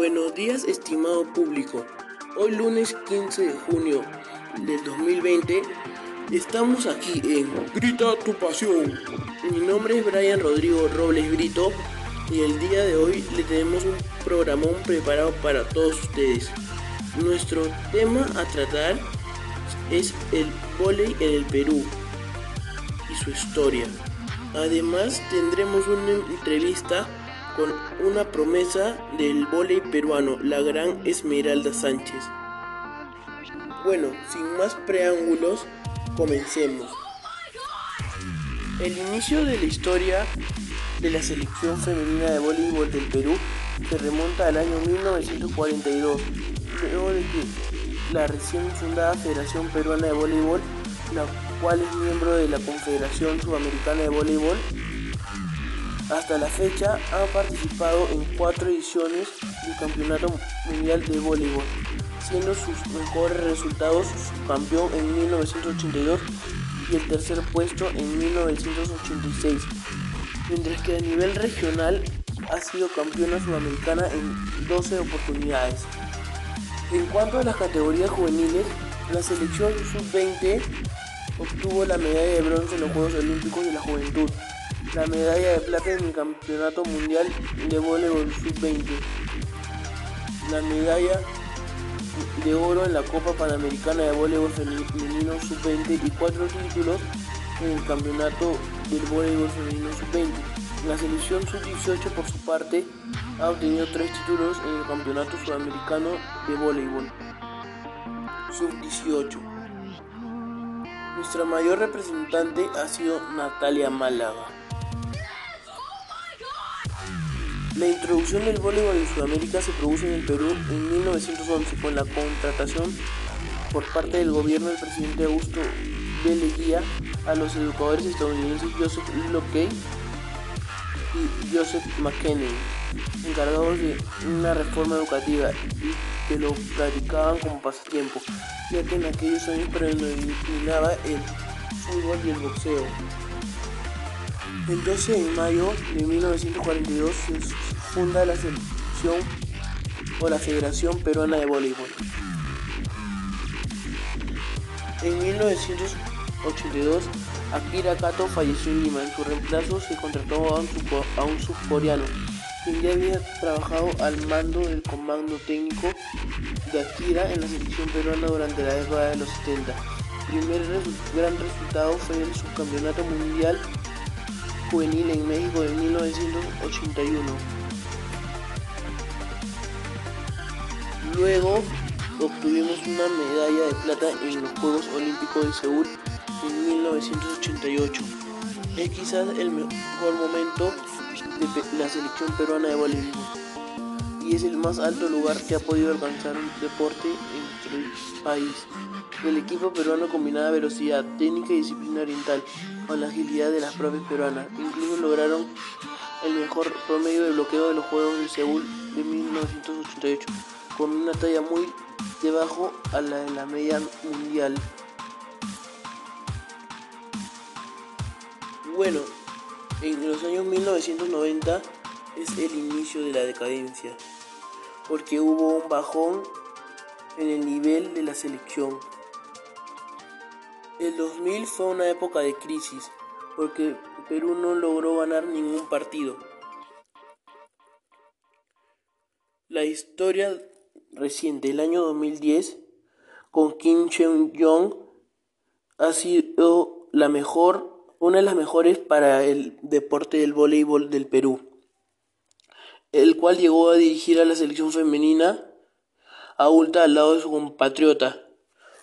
Buenos días, estimado público. Hoy lunes 15 de junio del 2020 estamos aquí en Grita tu pasión. Mi nombre es Brian Rodrigo Robles Brito y el día de hoy le tenemos un programón preparado para todos ustedes. Nuestro tema a tratar es el volei en el Perú y su historia. Además tendremos una entrevista con una promesa del vóley peruano, la gran Esmeralda Sánchez. Bueno, sin más preámbulos, comencemos. El inicio de la historia de la selección femenina de voleibol del Perú se remonta al año 1942, luego de que la recién fundada Federación Peruana de Voleibol, la cual es miembro de la Confederación Sudamericana de Voleibol, hasta la fecha ha participado en cuatro ediciones del Campeonato Mundial de Voleibol, siendo sus mejores resultados su campeón en 1982 y el tercer puesto en 1986, mientras que a nivel regional ha sido campeona sudamericana en 12 oportunidades. En cuanto a las categorías juveniles, la selección sub-20 obtuvo la medalla de bronce en los Juegos Olímpicos de la Juventud la medalla de plata en el Campeonato Mundial de Voleibol Sub-20, la medalla de oro en la Copa Panamericana de Voleibol Femenino Sub-20 y cuatro títulos en el Campeonato del Voleibol Femenino Sub-20. La selección Sub-18 por su parte ha obtenido tres títulos en el Campeonato Sudamericano de Voleibol Sub-18. Nuestra mayor representante ha sido Natalia Málaga. La introducción del voleibol en Sudamérica se produce en el Perú en 1911 con la contratación por parte del gobierno del presidente Augusto de Leguía a los educadores estadounidenses Joseph Locke y Joseph McKinney, encargados de una reforma educativa y que lo practicaban como pasatiempo, ya que en aquellos años predominaba el fútbol y el boxeo. El 12 de mayo de 1942 se funda la selección o la Federación Peruana de Voleibol. En 1982, Akira Kato falleció en Lima. En su reemplazo se contrató a un, a subcoreano, quien ya había trabajado al mando del comando técnico de Akira en la selección peruana durante la década de los 70. El primer gran resultado fue el subcampeonato mundial juvenil en México de 1981. Luego obtuvimos una medalla de plata en los Juegos Olímpicos de Seúl en 1988. Es quizás el mejor momento de la selección peruana de voleibol y es el más alto lugar que ha podido alcanzar un deporte en nuestro país. El equipo peruano combinaba velocidad, técnica y disciplina oriental con la agilidad de las propias peruanas. Incluso lograron el mejor promedio de bloqueo de los Juegos de Seúl de 1988, con una talla muy debajo a la de la media mundial. Bueno, en los años 1990 es el inicio de la decadencia, porque hubo un bajón en el nivel de la selección. El 2000 fue una época de crisis, porque Perú no logró ganar ningún partido. La historia reciente, el año 2010, con Kim Cheung-jong, ha sido la mejor, una de las mejores para el deporte del voleibol del Perú, el cual llegó a dirigir a la selección femenina adulta al lado de su compatriota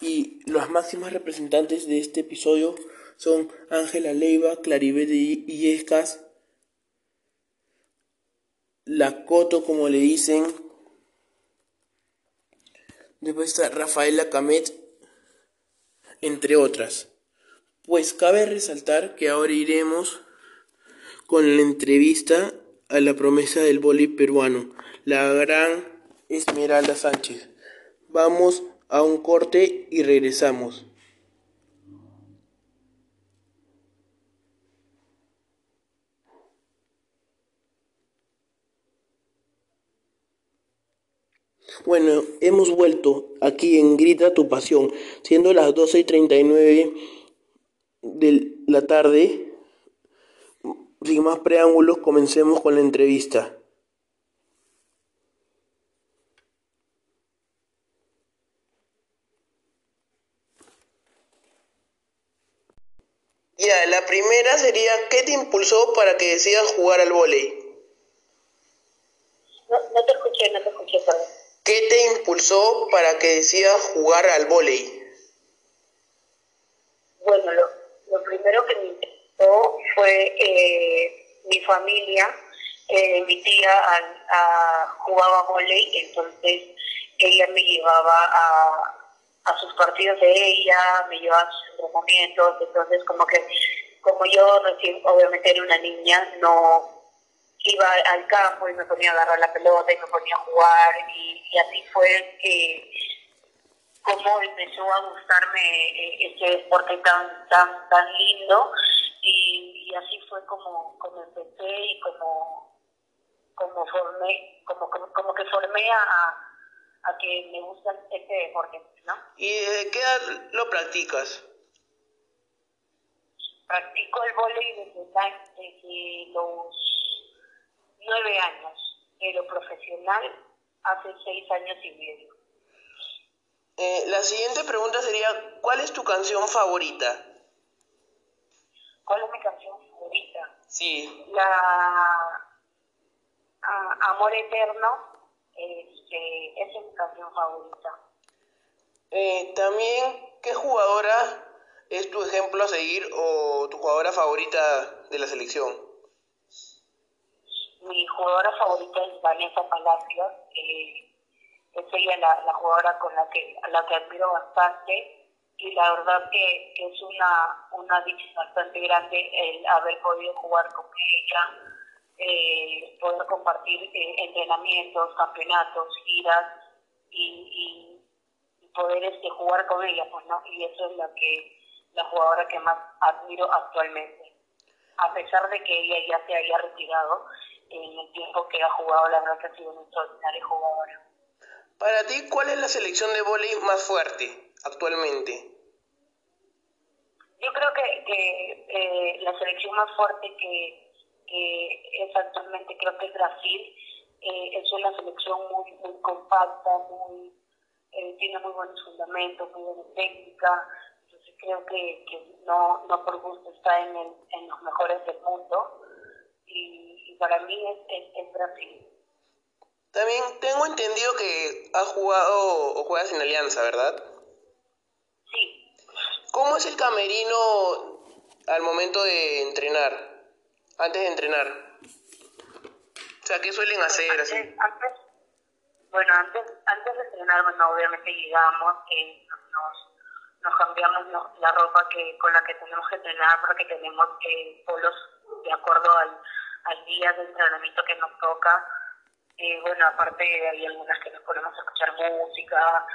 y las máximas representantes de este episodio son Ángela Leiva, Claribel Illescas, La Coto como le dicen, después está Rafaela Camet, entre otras. Pues cabe resaltar que ahora iremos con la entrevista a la promesa del boli peruano, la gran Esmeralda Sánchez. Vamos a un corte y regresamos. Bueno, hemos vuelto aquí en Grita tu Pasión, siendo las 12 y 39 de la tarde. Sin más preámbulos, comencemos con la entrevista. Ya, la primera sería, ¿qué te impulsó para que decidas jugar al vóley? No, no te escuché, no te escuché, perdón. ¿Qué te impulsó para que decidas jugar al vóley? Bueno, lo, lo primero que me fue eh, mi familia. Eh, mi tía jugaba vóley, entonces ella me llevaba a, a sus partidos de ella, me llevaba a sus entrenamientos, entonces como que como yo recién obviamente era una niña, no iba al campo y me ponía a agarrar la pelota y me ponía a jugar y, así fue que como empezó a gustarme eh, este deporte tan tan tan lindo y, y así fue como, como empecé y como como formé como como, como que formé a, a que me gusta este deporte ¿no? ¿y desde qué edad lo practicas? practico el desde, desde los nueve años, pero profesional hace seis años y medio. Eh, la siguiente pregunta sería, ¿cuál es tu canción favorita? ¿Cuál es mi canción favorita? Sí. La Amor Eterno, este, esa es mi canción favorita. Eh, también, ¿qué jugadora es tu ejemplo a seguir o tu jugadora favorita de la selección? Mi jugadora favorita es Vanessa Palacios. Eh, es ella la, la, jugadora con la que, a la que admiro bastante y la verdad que, es una, una dicha bastante grande el haber podido jugar con ella, eh, poder compartir eh, entrenamientos, campeonatos, giras y, y, poder este, jugar con ella, pues, ¿no? Y eso es lo que la jugadora que más admiro actualmente. A pesar de que ella ya se haya retirado, en el tiempo que ha jugado, la verdad que ha sido una extraordinaria jugadora. Para ti, ¿cuál es la selección de vóley más fuerte actualmente? Yo creo que, que eh, la selección más fuerte que, que, es actualmente, creo que es Brasil. Eh, es una selección muy, muy compacta, muy, eh, tiene muy buenos fundamentos, muy buena técnica, creo que, que no, no por gusto está en, el, en los mejores del mundo y, y para mí es, es, es, Brasil. También tengo entendido que has jugado o juegas en Alianza, ¿verdad? ¿Cómo es el camerino al momento de entrenar? Antes de entrenar. O sea, ¿qué suelen hacer antes, así? Antes, bueno, antes, antes de entrenar, bueno, obviamente llegamos, eh, nos nos cambiamos la ropa que con la que tenemos que entrenar porque tenemos eh, polos de acuerdo al, al día de entrenamiento que nos toca. Eh, bueno, aparte hay algunas que nos ponemos a escuchar música.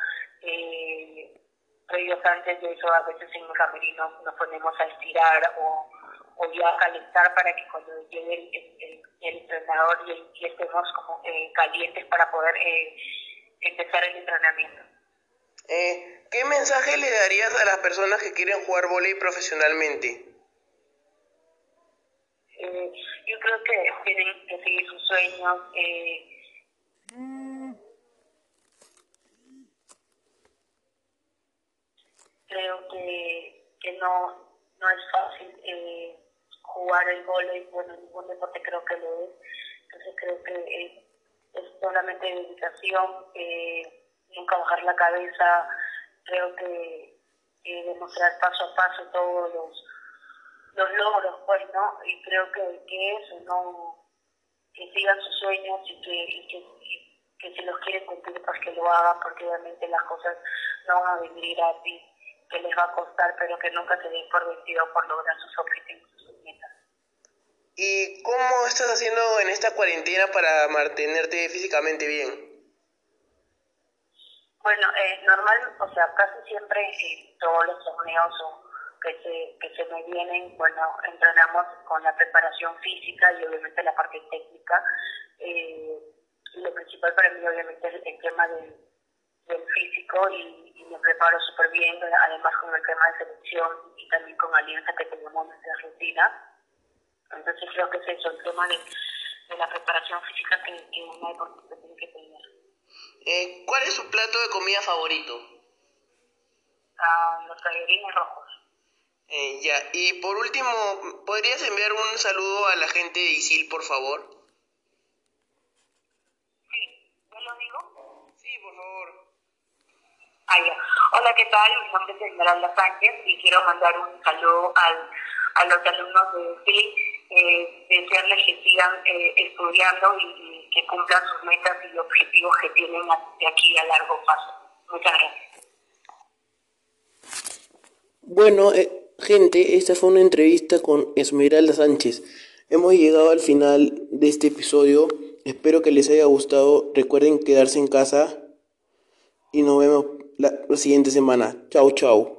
Eh, previos antes de eso, a veces en el camerino nos ponemos a estirar o, o ya a calentar para que cuando llegue el, el, el entrenador y, y, estemos como eh, calientes para poder eh, empezar el entrenamiento. Eh, ¿Qué mensaje le darías a las personas que quieren jugar volei profesionalmente? Eh, yo creo que tienen que seguir sus sueños. Eh, creo que, que no, no es fácil eh, jugar el volei, bueno, ningún deporte creo que lo es. Entonces creo que es solamente dedicación. Eh, nunca bajar la cabeza, creo que demostrar paso a paso todos los, los logros, pues, ¿no? Y creo que, que eso, ¿no? Que sigan sus sueños y que, y que, que si los quieren cumplir, pues que lo hagan, porque obviamente las cosas no van a venir a ti, que les va a costar, pero que nunca se den por vencido por lograr sus objetivos, sus metas. ¿Y cómo estás haciendo en esta cuarentena para mantenerte físicamente bien? Bueno, eh, normal, o sea, casi siempre eh, todos los torneos que se, que se me vienen, bueno, entrenamos con la preparación física y obviamente la parte técnica. Eh, lo principal para mí obviamente el, tema del, físico y, me preparo súper bien, además con el tema de selección y también con Alianza que tenemos nuestra rutina. Entonces creo que es eso, el tema de, la preparación física que, que una deportista tiene que tener. Eh, ¿Cuál es su plato de comida favorito? Ah, los tallarines rojos. Eh, ya, y por último, ¿podrías enviar un saludo a la gente de Isil, por favor? Sí, ¿yo lo digo? Sí, por favor. Hola, ¿qué tal? Mi nombre es Esmeralda Sánchez y quiero mandar un saludo al, a los alumnos de Isil, eh, desearles que sigan eh, estudiando y, que cumplan sus metas y objetivos que tienen de aquí a largo plazo. Muchas gracias. Bueno, eh, Gente, esta fue una entrevista con Esmeralda Sánchez. Hemos llegado al final de este episodio. Espero que les haya gustado. Recuerden quedarse en casa y nos vemos la, siguiente semana. Chao, chao.